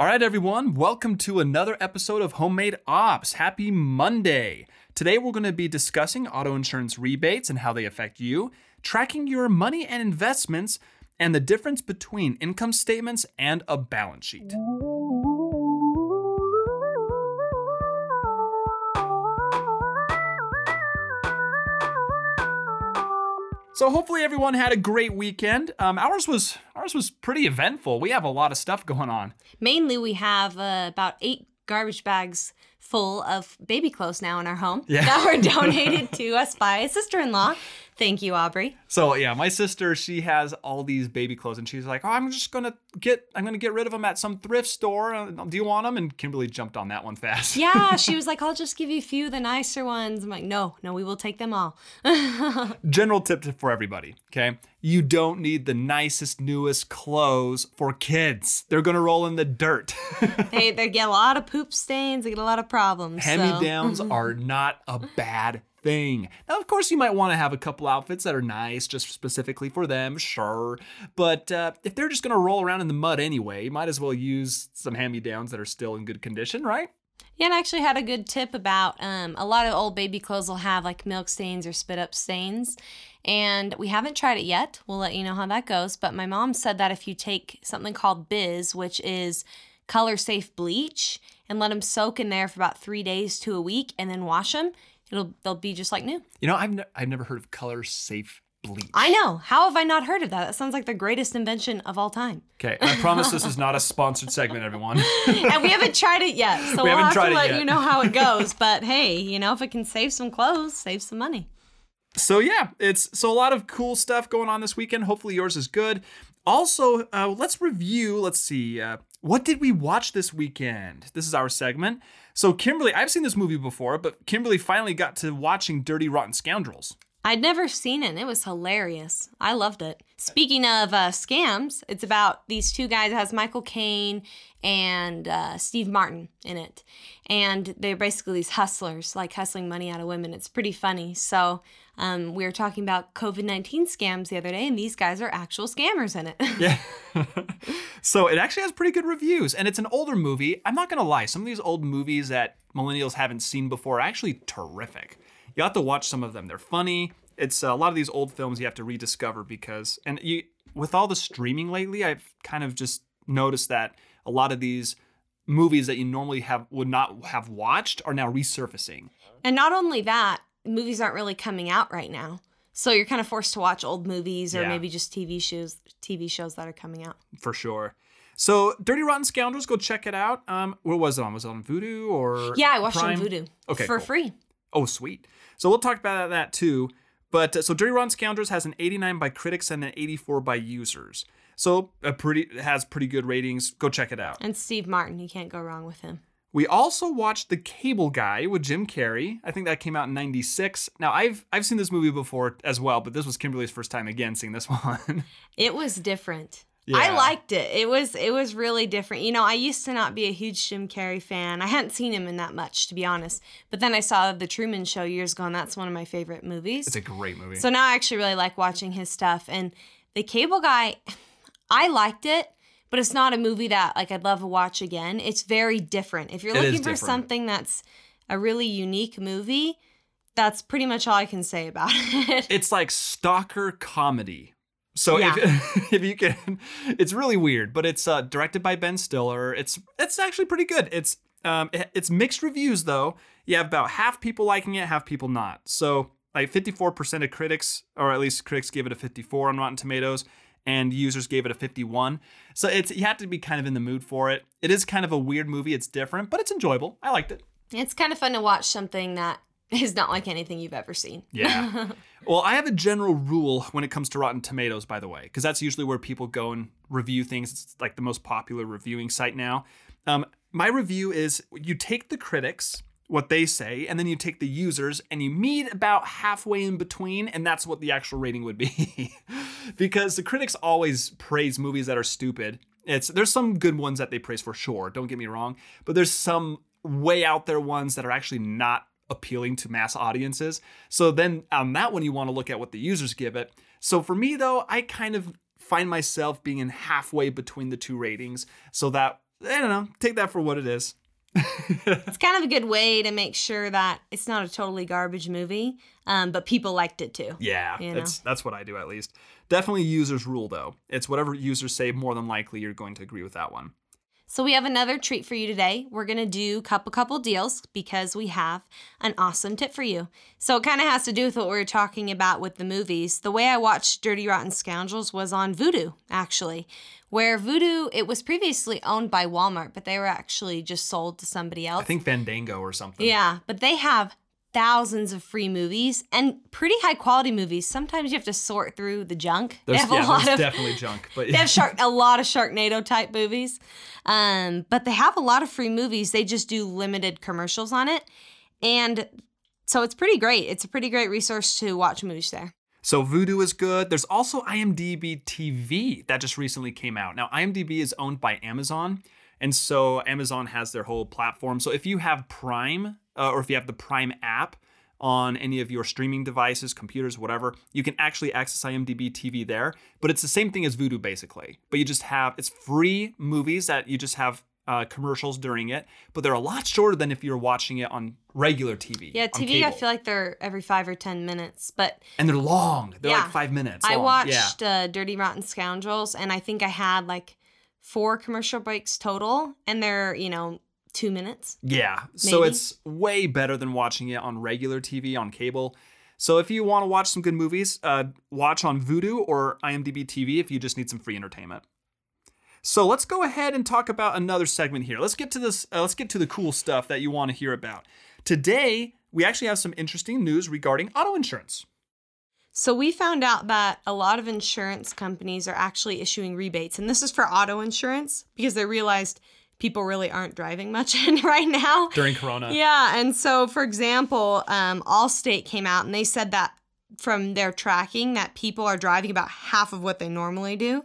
All right, everyone, welcome to another episode of Homemade Ops. Happy Monday. Today, we're going to be discussing auto insurance rebates and how they affect you, tracking your money and investments, and the difference between income statements and a balance sheet. So hopefully everyone had a great weekend. Um, ours was ours was pretty eventful. We have a lot of stuff going on. Mainly, we have uh, about eight garbage bags full of baby clothes now in our home Yeah. that were donated to us by a sister-in-law. Thank you, Aubrey. So yeah, my sister she has all these baby clothes, and she's like, "Oh, I'm just gonna get I'm gonna get rid of them at some thrift store. Do you want them?" And Kimberly jumped on that one fast. Yeah, she was like, "I'll just give you a few of the nicer ones." I'm like, "No, no, we will take them all." General tip for everybody. Okay, you don't need the nicest, newest clothes for kids. They're gonna roll in the dirt. they they get a lot of poop stains. They get a lot of problems. so- Hand-me-downs are not a bad thing. Now, of course, you might want to have a couple outfits that are nice, just specifically for them, sure. But uh, if they're just gonna roll around in the mud anyway, you might as well use some hand-me-downs that are still in good condition, right? Yeah, and I actually had a good tip about um, a lot of old baby clothes will have like milk stains or spit up stains. And we haven't tried it yet. We'll let you know how that goes. But my mom said that if you take something called Biz, which is color safe bleach, and let them soak in there for about three days to a week and then wash them, it'll they'll be just like new. You know, I've, ne- I've never heard of color safe bleach. I know. How have I not heard of that? That sounds like the greatest invention of all time. Okay, I promise this is not a sponsored segment, everyone. and we haven't tried it yet. So We will have to let yet. you know how it goes. But hey, you know, if it can save some clothes, save some money. so yeah, it's so a lot of cool stuff going on this weekend. Hopefully yours is good. Also, uh, let's review. Let's see. Uh, what did we watch this weekend? This is our segment. So Kimberly, I've seen this movie before, but Kimberly finally got to watching Dirty Rotten Scoundrels. I'd never seen it. and It was hilarious. I loved it. Speaking of uh, scams, it's about these two guys. It has Michael Caine and uh, Steve Martin in it, and they're basically these hustlers, like hustling money out of women. It's pretty funny. So um, we were talking about COVID nineteen scams the other day, and these guys are actual scammers in it. Yeah. so it actually has pretty good reviews, and it's an older movie. I'm not gonna lie, some of these old movies that millennials haven't seen before are actually terrific. You have to watch some of them. They're funny. It's uh, a lot of these old films you have to rediscover because, and you with all the streaming lately, I've kind of just noticed that a lot of these movies that you normally have would not have watched are now resurfacing. And not only that, movies aren't really coming out right now. So you're kind of forced to watch old movies or Yeah. maybe just TV shows TV shows that are coming out. for sure. So, Dirty Rotten Scoundrels, go check it out. Um, where was it on? Was it on Vudu or Yeah, I watched it on Vudu Okay, for cool. free. Oh, sweet. So we'll talk about that too. But uh, so Dirty Rotten Scoundrels has an 89 by critics and an 84 by users. So a pretty it has pretty good ratings. Go check it out. And Steve Martin, you can't go wrong with him. We also watched The Cable Guy with Jim Carrey. I think that came out in 96. Now I've I've seen this movie before as well, but this was Kimberly's first time again seeing this one. It was different. Yeah. I liked it. It was it was really different. You know, I used to not be a huge Jim Carrey fan. I hadn't seen him in that much, to be honest. But then I saw The Truman Show years ago, and that's one of my favorite movies. it's a great movie. So now I actually really like watching his stuff. And The Cable Guy, I liked it, but it's not a movie that like I'd love to watch again. It's very different. If you're It looking for different. something that's a really unique movie, that's pretty much all I can say about it. it's like stalker comedy. So Yeah. if, if you can, it's really weird, but it's uh, directed by Ben Stiller. It's it's actually pretty good. It's um it- it's mixed reviews though. You have about half people liking it, half people not. So like 54% of critics, or at least critics gave it a 54 on Rotten Tomatoes, and users gave it a 51. So it's you have to be kind of in the mood for it. It is kind of a weird movie. It's different, but it's enjoyable. I liked it. it's kind of fun to watch something that is not like anything you've ever seen. Yeah. well, I have a general rule when it comes to Rotten Tomatoes, by the way, because that's usually where people go and review things. It's like the most popular reviewing site now. Um, my review is you take the critics, what they say, and then you take the users and you meet about halfway in between, and that's what the actual rating would be. because the critics always praise movies that are stupid. It's there's some good ones that they praise for sure, don't get me wrong, but there's some way out there ones that are actually not appealing to mass audiences. So then on that one, you want to look at what the users give it. So for me, though, I kind of find myself being in halfway between the two ratings so that I don't know. Take that for what it is. it's kind of a good way to make sure that it's not a totally garbage movie, um, but people liked it too. Yeah, You that's that's what I do at least. Definitely users rule though. It's whatever users say. More than likely, you're going to agree with that one. So we have another treat for you today. We're gonna do couple couple deals because we have an awesome tip for you. So it kind of has to do with what we were talking about with the movies. The way I watched Dirty Rotten Scoundrels was on Vudu, actually, where Vudu it was previously owned by Walmart, but they were actually just sold to somebody else. I think Fandango or something. Yeah, but they have thousands of free movies and pretty high quality movies. Sometimes you have to sort through the junk. There's, they have yeah, a lot of definitely junk, but they have shark a lot of Sharknado type movies, um, but they have a lot of free movies. They just do limited commercials on it, and so it's pretty great. It's a pretty great resource to watch movies there. So Vudu is good. There's also IMDb TV that just recently came out. Now IMDb is owned by Amazon, and so Amazon has their whole platform. So if you have Prime uh, or if you have the Prime app on any of your streaming devices, computers, whatever, you can actually access IMDb TV there. But it's the same thing as Vudu basically. But you just have it's free movies that you just have uh, commercials during it, but they're a lot shorter than if you're watching it on regular TV. Yeah, TV. I feel like they're every five or ten minutes, but and they're long. They're Yeah. like five minutes. I long. watched Yeah. uh, Dirty Rotten Scoundrels, and I think I had like four commercial breaks total, and they're you know two minutes. Yeah. So it's way better than watching it on regular TV on cable. So if you want to watch some good movies, uh, watch on Vudu or IMDb TV if you just need some free entertainment. So let's go ahead and talk about another segment here. Let's get to this. Uh, let's get to the cool stuff that you want to hear about. Today we actually have some interesting news regarding auto insurance. So we found out that a lot of insurance companies are actually issuing rebates, and this is for auto insurance because they realized people really aren't driving much in right now. During Corona. Yeah, and so for example, um, Allstate came out and they said that from their tracking that people are driving about half of what they normally do.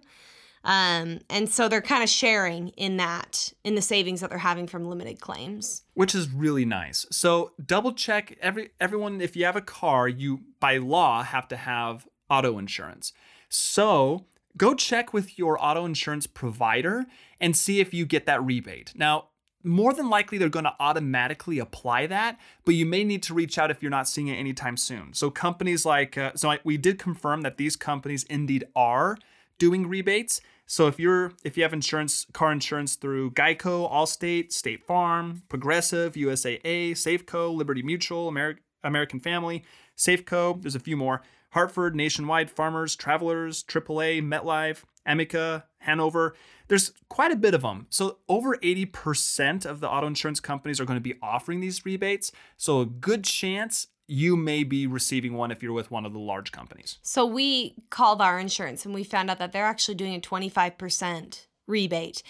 Um, and so they're kind of sharing in that in the savings that they're having from limited claims. which is really nice. So double check every everyone if you have a car, you by law have to have auto insurance. So go check with your auto insurance provider and see if you get that rebate. Now, more than likely they're going to automatically apply that, but you may need to reach out if you're not seeing it anytime soon. So companies like uh, so I, we did confirm that these companies indeed are doing rebates. So if you're if you have insurance, car insurance through Geico, Allstate, State Farm, Progressive, USAA, Safeco, Liberty Mutual, Ameri- American Family, Safeco, there's a few more. Hartford, Nationwide, Farmers, Travelers, AAA, MetLife, Amica, Hanover. There's quite a bit of them. So over 80% of the auto insurance companies are going to be offering these rebates. So a good chance you may be receiving one if you're with one of the large companies. So we called our insurance and we found out that they're actually doing a 25% rebate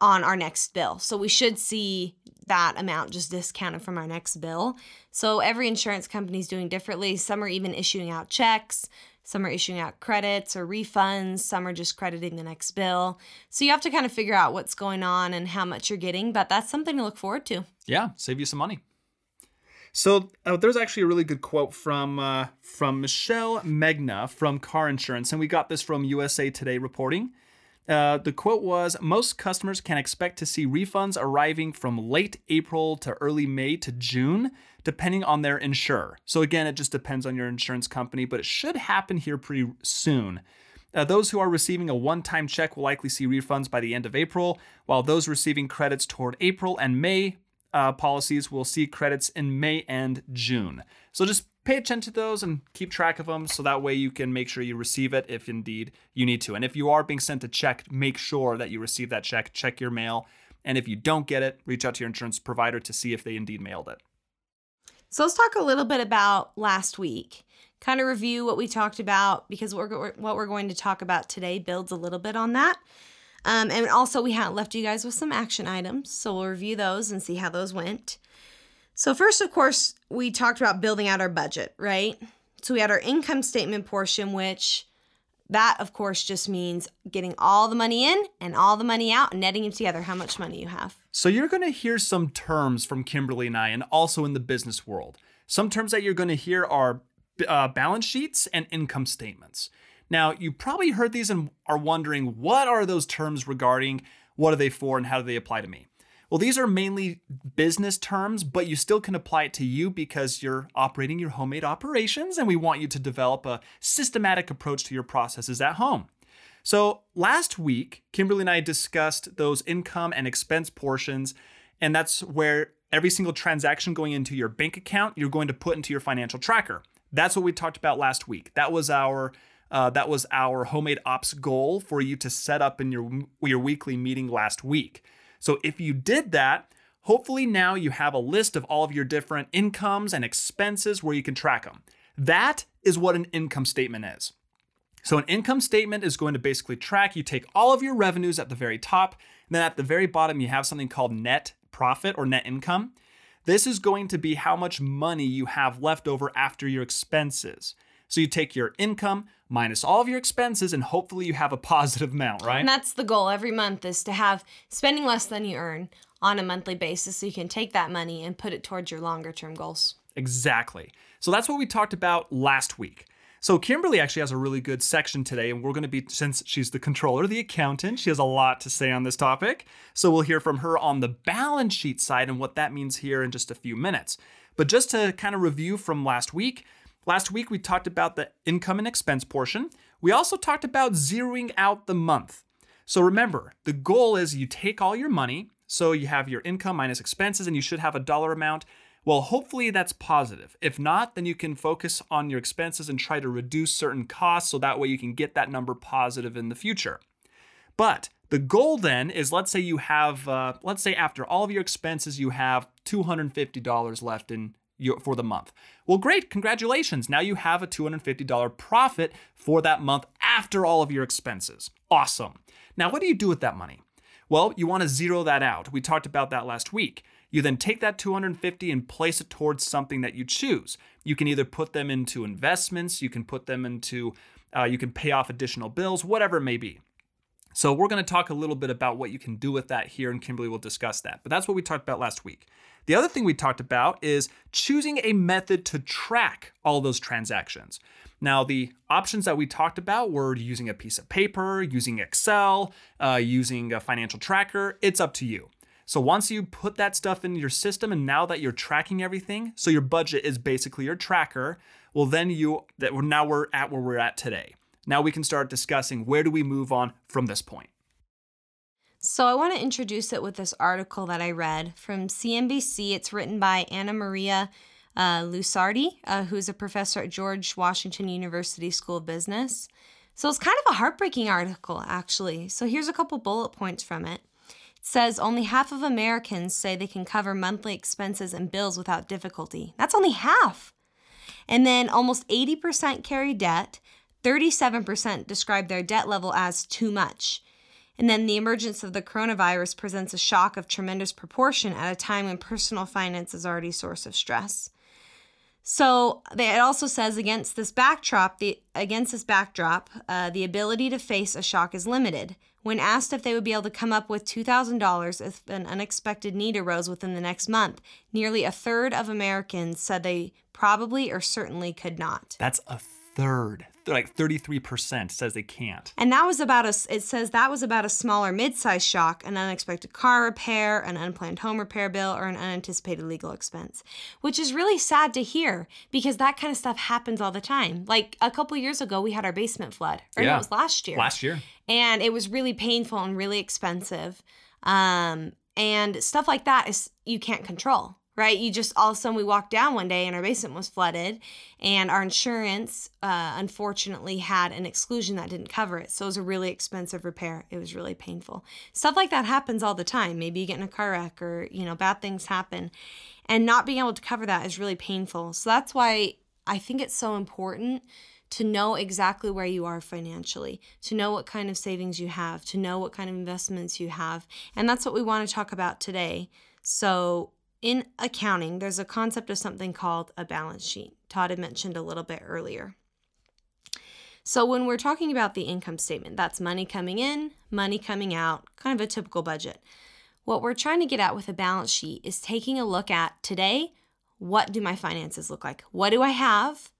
on our next bill. So we should see that amount just discounted from our next bill. So every insurance company is doing differently. Some are even issuing out checks, some are issuing out credits or refunds, some are just crediting the next bill. So you have to kind of figure out what's going on and how much you're getting, but that's something to look forward to. Yeah, save you some money. So uh, there's actually a really good quote from uh, from Michelle Megna from Car Insurance, and we got this from USA Today reporting. Uh, the quote was Most customers can expect to see refunds arriving from late April to early May to June, depending on their insurer. So, again, it just depends on your insurance company, but it should happen here pretty soon. Uh, those who are receiving a one time check will likely see refunds by the end of April, while those receiving credits toward April and May uh, policies will see credits in May and June. So just pay attention to those and keep track of them so that way you can make sure you receive it if indeed you need to. And if you are being sent a check, make sure that you receive that check, check your mail. And if you don't get it, reach out to your insurance provider to see if they indeed mailed it. So let's talk a little bit about last week. Kind of review what we talked about because what we're, what we're going to talk about today builds a little bit on that. Um, and also, we have left you guys with some action items. So we'll review those and see how those went. So, first, of course, we talked about building out our budget, right? So, we had our income statement portion, which that, of course, just means getting all the money in and all the money out and netting it together, how much money you have. So you're going to hear some terms from Kimberly and I, and also in the business world. Some terms that you're going to hear are uh, balance sheets and income statements. Now, you probably heard these and are wondering what are those terms regarding? What are they for and how do they apply to me? Well, these are mainly business terms, but you still can apply it to you because you're operating your homemade operations and we want you to develop a systematic approach to your processes at home. So, last week, Kimberly and I discussed those income and expense portions, and that's where every single transaction going into your bank account, you're going to put into your financial tracker. That's what we talked about last week. That was our uh, that was our homemade ops goal for you to set up in your your weekly meeting last week. So if you did that, hopefully now you have a list of all of your different incomes and expenses where you can track them. That is what an income statement is. So, an income statement is going to basically track, you take all of your revenues at the very top, and then at the very bottom, you have something called net profit or net income. This is going to be how much money you have left over after your expenses. So, you take your income minus all of your expenses, and hopefully, you have a positive amount, right? And that's the goal every month is to have spending less than you earn on a monthly basis so you can take that money and put it towards your longer term goals. Exactly. So, that's what we talked about last week. So Kimberly actually has a really good section today, and we're going to be, since she's the controller, the accountant, she has a lot to say on this topic. So we'll hear from her on the balance sheet side and what that means here in just a few minutes. But just to kind of review from last week, last week we talked about the income and expense portion. We also talked about zeroing out the month. So remember, the goal is you take all your money, so you have your income minus expenses, and you should have a dollar amount. Well, hopefully that's positive. If not, then you can focus on your expenses and try to reduce certain costs so that way you can get that number positive in the future. But the goal then is let's say you have, uh, let's say after all of your expenses, you have $250 left in for the month. Well, great, congratulations. Now you have a $250 profit for that month after all of your expenses. Awesome. Now, what do you do with that money? Well, you want to zero that out. We talked about that last week. You then take that 250 and place it towards something that you choose. You can either put them into investments, you can put them into, uh, you can pay off additional bills, whatever it may be. So we're going to talk a little bit about what you can do with that here, and Kimberly will discuss that. But that's what we talked about last week. The other thing we talked about is choosing a method to track all those transactions. Now, the options that we talked about were using a piece of paper, using Excel, uh, using a financial tracker. It's up to you. So once you put that stuff in your system and now that you're tracking everything, so your budget is basically your tracker, well then you that now we're at where we're at today. Now we can start discussing where do we move on from this point. So I want to introduce it with this article that I read from CNBC. It's written by Annamaria uh, Lusardi, uh, who's a professor at George Washington University School of Business. So it's kind of a heartbreaking article, actually. So here's a couple bullet points from it says only half of Americans say they can cover monthly expenses and bills without difficulty. That's only half. And then almost 80% carry debt, 37% describe their debt level as too much. And then the emergence of the coronavirus presents a shock of tremendous proportion at a time when personal finance is already a source of stress. So it also says against this backdrop, the against this backdrop, uh, the ability to face a shock is limited. When asked if they would be able to come up with $2,000 if an unexpected need arose within the next month, nearly a third of Americans said they probably or certainly could not. That's a third like 33% says they can't. And that was about a it says that was about a smaller mid-sized shock, an unexpected car repair, an unplanned home repair bill or an unanticipated legal expense, which is really sad to hear because that kind of stuff happens all the time. Like a couple years ago we had our basement flood. Or yeah. no, it was last year. Last year. And it was really painful and really expensive. Um and stuff like that is you can't control right? You just all of a sudden we walked down one day and our basement was flooded, and our insurance uh, unfortunately had an exclusion that didn't cover it. So it was a really expensive repair. It was really painful. Stuff like that happens all the time. Maybe you get in a car wreck or, you know, bad things happen. And not being able to cover that is really painful. So that's why I think it's so important to know exactly where you are financially, to know what kind of savings you have, to know what kind of investments you have. And that's what we want to talk about today. So, in accounting, there's a concept of something called a balance sheet. Todd had mentioned a little bit earlier. So, when we're talking about the income statement, that's money coming in, money coming out, kind of a typical budget. What we're trying to get at with a balance sheet is taking a look at today, what do my finances look like? What do I have?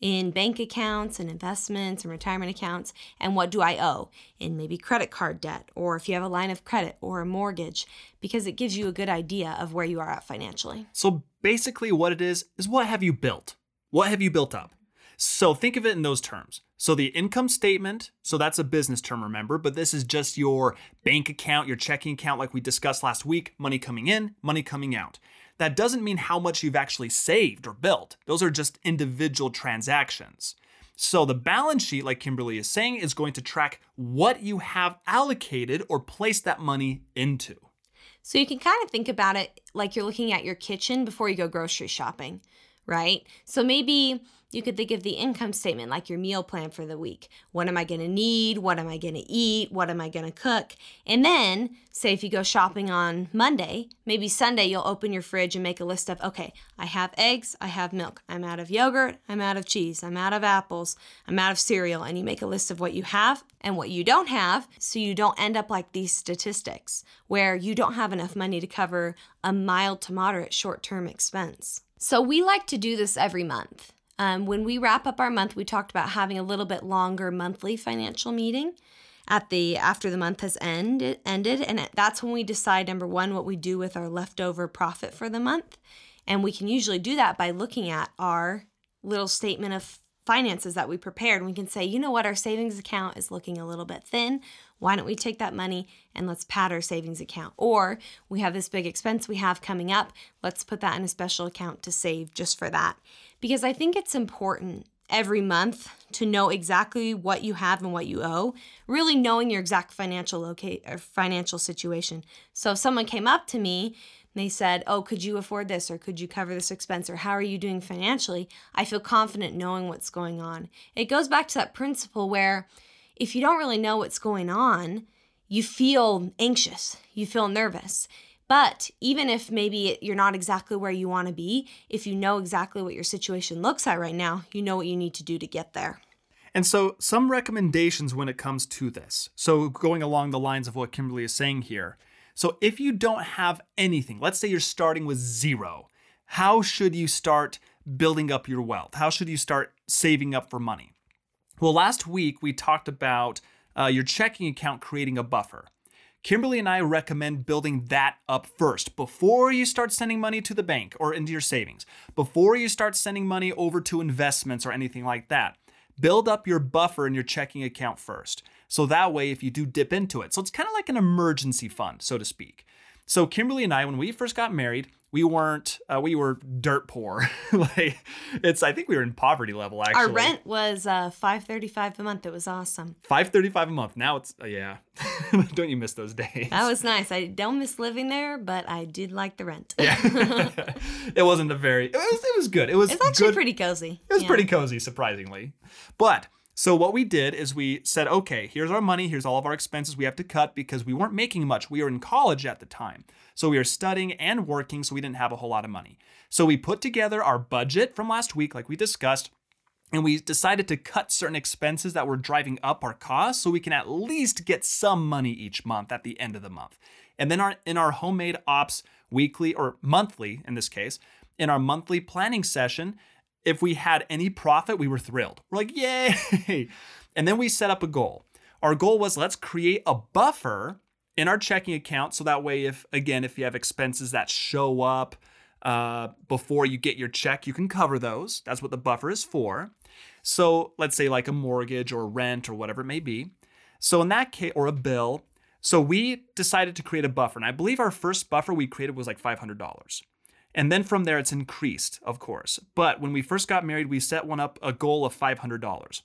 In bank accounts and investments and retirement accounts and what do I owe in maybe credit card debt or if you have a line of credit or a mortgage because it gives you a good idea of where you are at financially. So basically what it is is what have you built? What have you built up? So think of it in those terms. So the income statement, so that's a business term, remember, but this is just your bank account, your checking account, like we discussed last week money coming in, money coming out. That doesn't mean how much you've actually saved or built, those are just individual transactions. So the balance sheet, like Kimberly is saying, is going to track what you have allocated or placed that money into. So you can kind of think about it like you're looking at your kitchen before you go grocery shopping, right? So maybe you could think of the income statement like your meal plan for the week. What am I going to need? What am I going to eat? What am I going to cook? And then, say if you go shopping on Monday, maybe Sunday you'll open your fridge and make a list of, okay, I have eggs, I have milk, I'm out of yogurt, I'm out of cheese, I'm out of apples, I'm out of cereal. And you make a list of what you have and what you don't have so you don't end up like these statistics where you don't have enough money to cover a mild to moderate short term expense. So we like to do this every month. Um, when we wrap up our month, we talked about having a little bit longer monthly financial meeting at the after the month has ended ended and that's when we decide number one what we do with our leftover profit for the month and we can usually do that by looking at our little statement of finances that we prepared we can say you know what? Our savings account is looking a little bit thin. Why don't we take that money and let's pad our savings account? Or we have this big expense we have coming up let's put that in a special account to save just for that. Because I think it's important every month to know exactly what you have and what you owe, really knowing your exact financial locate or financial situation. So if someone came up to me they said, "Oh, could you afford this or could you cover this expense or how are you doing financially?" I feel confident knowing what's going on. It goes back to that principle where if you don't really know what's going on, you feel anxious, you feel nervous. But even if maybe you're not exactly where you want to be, if you know exactly what your situation looks like right now, you know what you need to do to get there. And so, some recommendations when it comes to this. So, going along the lines of what Kimberly is saying here. So, if you don't have anything, let's say you're starting with zero, how should you start building up your wealth? How should you start saving up for money? Well, last week we talked about uh, your checking account creating a buffer. Kimberly and I recommend building that up first before you start sending money to the bank or into your savings, before you start sending money over to investments or anything like that. Build up your buffer in your checking account first. So that way, if you do dip into it, so it's kind of like an emergency fund, so to speak. So, Kimberly and I, when we first got married, we weren't uh, we were dirt poor. Like it's i think we were in poverty level actually. our rent was uh 535 a month. It was awesome. 535 a month. Now it's uh, yeah. Don't you miss those days? That was nice. I don't miss living there but i did like the rent. Yeah. It wasn't a very it was, it was good. It was it's actually good. pretty cozy. It was yeah. pretty cozy surprisingly. But so what we did is we said, okay, here's our money, here's all of our expenses we have to cut because we weren't making much. We were in college at the time. So we were studying and working, so we didn't have a whole lot of money. So we put together our budget from last week, like we discussed, and we decided to cut certain expenses that were driving up our costs so we can at least get some money each month at the end of the month. And then our in our homemade ops weekly or monthly in this case, in our monthly planning session, if we had any profit, we were thrilled. We're like, yay! And then we set up a goal. Our goal was let's create a buffer in our checking account so that way, if again, if you have expenses that show up uh, before you get your check, you can cover those. That's what the buffer is for. So let's say like a mortgage or rent or whatever it may be. So in that case, or a bill. So we decided to create a buffer. And I believe our first buffer we created was like $500. And then from there, it's increased, of course. But when we first got married, we set one up a goal of $500.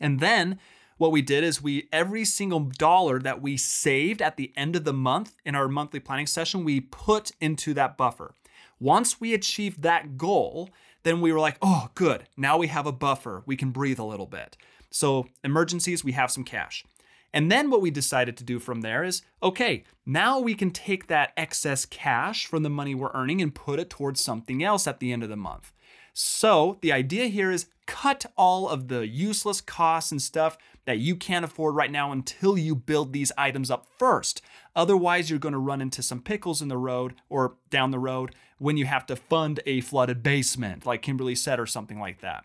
And then what we did is we every single dollar that we saved at the end of the month in our monthly planning session, we put into that buffer. Once we achieved that goal, then we were like, oh, good. Now we have a buffer. We can breathe a little bit. So, emergencies, we have some cash. And then what we decided to do from there is okay, now we can take that excess cash from the money we're earning and put it towards something else at the end of the month. So the idea here is cut all of the useless costs and stuff that you can't afford right now until you build these items up first. Otherwise, you're going to run into some pickles in the road or down the road when you have to fund a flooded basement, like Kimberly said, or something like that.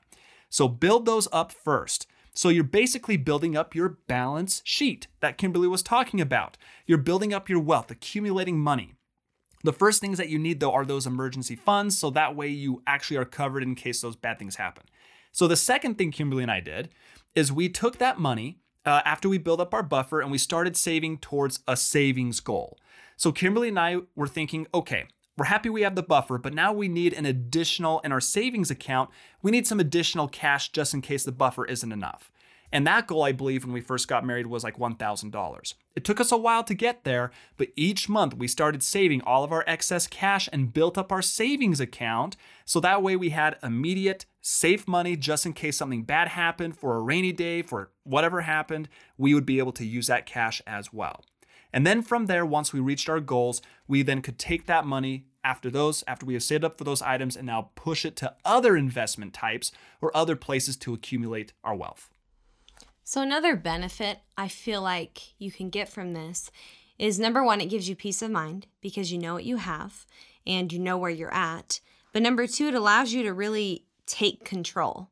So build those up first. So you're basically building up your balance sheet that Kimberly was talking about. You're building up your wealth, accumulating money. The first things that you need, though, are those emergency funds, so that way you actually are covered in case those bad things happen. So the second thing Kimberly and I did is we took that money uh, after we built up our buffer and we started saving towards a savings goal. So Kimberly and I were thinking, okay, we're happy we have the buffer, but now we need an additional in our savings account. We need some additional cash just in case the buffer isn't enough. And that goal, I believe, when we first got married was like $1,000. It took us a while to get there, but each month we started saving all of our excess cash and built up our savings account. So that way we had immediate, safe money just in case something bad happened for a rainy day, for whatever happened, we would be able to use that cash as well. And then from there, once we reached our goals, we then could take that money after those, after we have saved up for those items, and now push it to other investment types or other places to accumulate our wealth. So, another benefit I feel like you can get from this is number one, it gives you peace of mind because you know what you have and you know where you're at. But number two, it allows you to really take control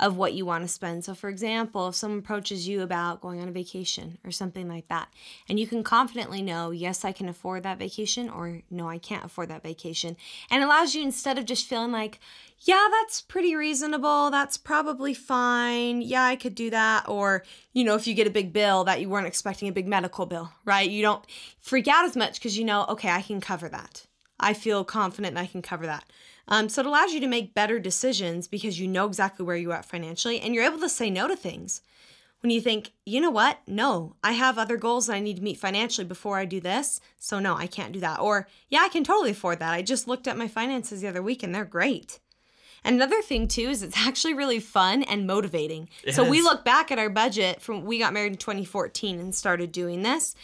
of what you want to spend. So, for example, if someone approaches you about going on a vacation or something like that, and you can confidently know, yes, I can afford that vacation, or no, I can't afford that vacation, and allows you instead of just feeling like, yeah, that's pretty reasonable, that's probably fine, yeah, I could do that, or, you know, if you get a big bill that you weren't expecting a big medical bill, right? You don't freak out as much because you know, okay, I can cover that. I feel confident I can cover that. Um, so it allows you to make better decisions because you know exactly where you're at financially and you're able to say no to things. When you think, you know what? No, I have other goals that I need to meet financially before I do this. So, no, I can't do that. Or, yeah, I can totally afford that. I just looked at my finances the other week and they're great. And another thing too is it's actually really fun and motivating. Yes. So we look back at our budget from we got married in 2014 and started doing this.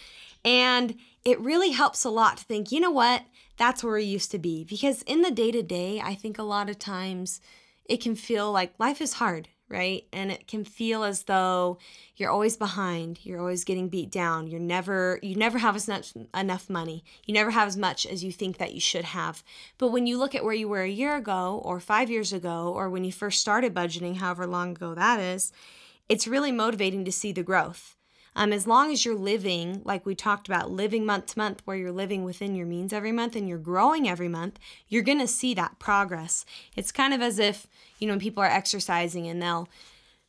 And it really helps a lot to think, you know what? That's where we used to be. Because in the day to day, I think a lot of times it can feel like life is hard, right? And it can feel as though you're always behind, you're always getting beat down, you're never you never have as much enough money. You never have as much as you think that you should have. But when you look at where you were a year ago or 5 years ago or when you first started budgeting, however long ago that is, it's really motivating to see the growth. Um, as long as you're living, like we talked about, living month to month, where you're living within your means every month and you're growing every month, you're going to see that progress. It's kind of as if, you know, when people are exercising and they'll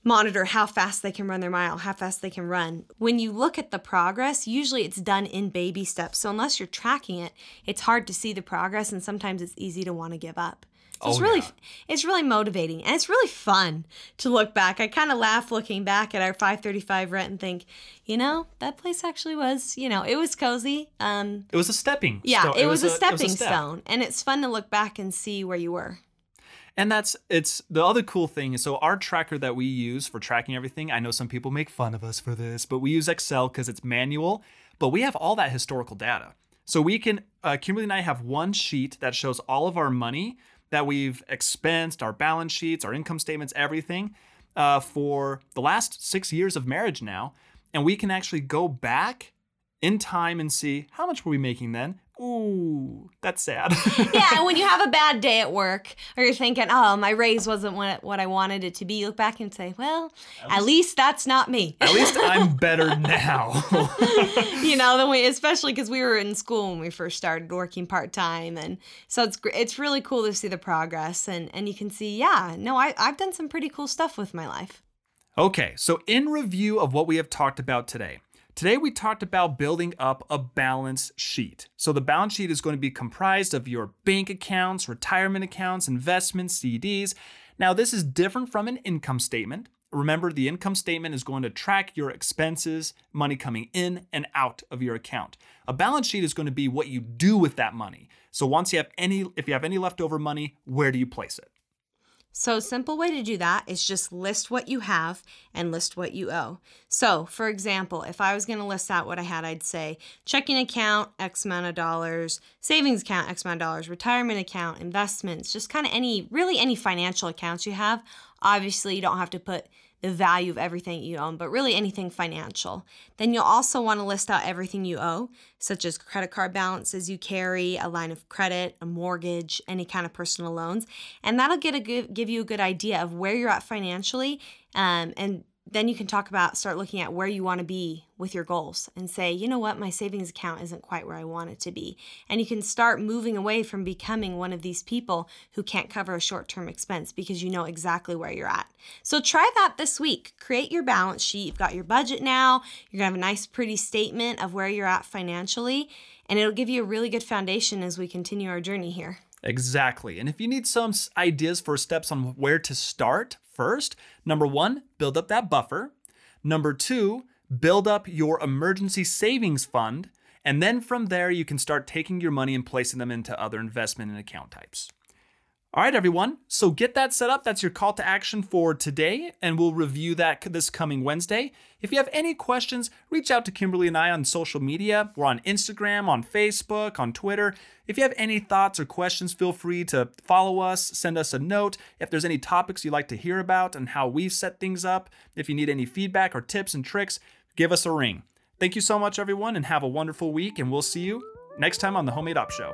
monitor how fast they can run their mile, how fast they can run. When you look at the progress, usually it's done in baby steps. So unless you're tracking it, it's hard to see the progress and sometimes it's easy to want to give up. So it's oh, really yeah. it's really motivating and it's really fun to look back. I kind of laugh looking back at our 535 rent and think, you know, that place actually was, you know, it was cozy. Um It was a stepping Yeah, stone. it, was, was a, stepping was a step. stone and it's fun to look back and see where you were. And that's it's the other cool thing is so our tracker that we use for tracking everything. I know some people make fun of us for this, but we use Excel because it's manual, but we have all that historical data. So we can uh, Kimberly and I have one sheet that shows all of our money that we've expensed, our balance sheets, our income statements, everything uh, for the last six years of marriage now. And we can actually go back in time and see how much were we making then ooh, that's sad. yeah, and when you have a bad day at work, or you're thinking, oh, my raise wasn't what, what I wanted it to be, you look back and say, well, at, at least, least, that's not me. At least I'm better now. you know, then we, especially because we were in school when we first started working part time, and so it's it's really cool to see the progress, and and you can see, yeah, no, I I've done some pretty cool stuff with my life. Okay, so in review of what we have talked about today. Today, we talked about building up a balance sheet. So, the balance sheet is going to be comprised of your bank accounts, retirement accounts, investments, CDs. Now, this is different from an income statement. Remember, the income statement is going to track your expenses, money coming in and out of your account. A balance sheet is going to be what you do with that money. So, once you have any, if you have any leftover money, where do you place it? So, simple way to do that is just list what you have and list what you owe. So, for example, if I was going to list out what I had, I'd say checking account, X amount of dollars, savings account, X amount of dollars, retirement account, investments, just kind of any, really any financial accounts you have. Obviously, you don't have to put the value of everything you own, but really anything financial. Then you'll also want to list out everything you owe, such as credit card balances you carry, a line of credit, a mortgage, any kind of personal loans. And that'll get a good, give you a good idea of where you're at financially um, and then you can talk about start looking at where you want to be with your goals and say, you know what, my savings account isn't quite where I want it to be. And you can start moving away from becoming one of these people who can't cover a short term expense because you know exactly where you're at. So try that this week. Create your balance sheet. You've got your budget now. You're going to have a nice, pretty statement of where you're at financially. And it'll give you a really good foundation as we continue our journey here. Exactly. And if you need some ideas for steps on where to start, first, number one, build up that buffer. Number two, build up your emergency savings fund. And then from there, you can start taking your money and placing them into other investment and account types. All right, everyone. So get that set up. That's your call to action for today, and we'll review that this coming Wednesday. If you have any questions, reach out to Kimberly and I on social media. We're on Instagram, on Facebook, on Twitter. If you have any thoughts or questions, feel free to follow us, send us a note. If there's any topics you'd like to hear about and how we've set things up, if you need any feedback or tips and tricks, give us a ring. Thank you so much, everyone, and have a wonderful week, and we'll see you next time on the Homemade Up Show.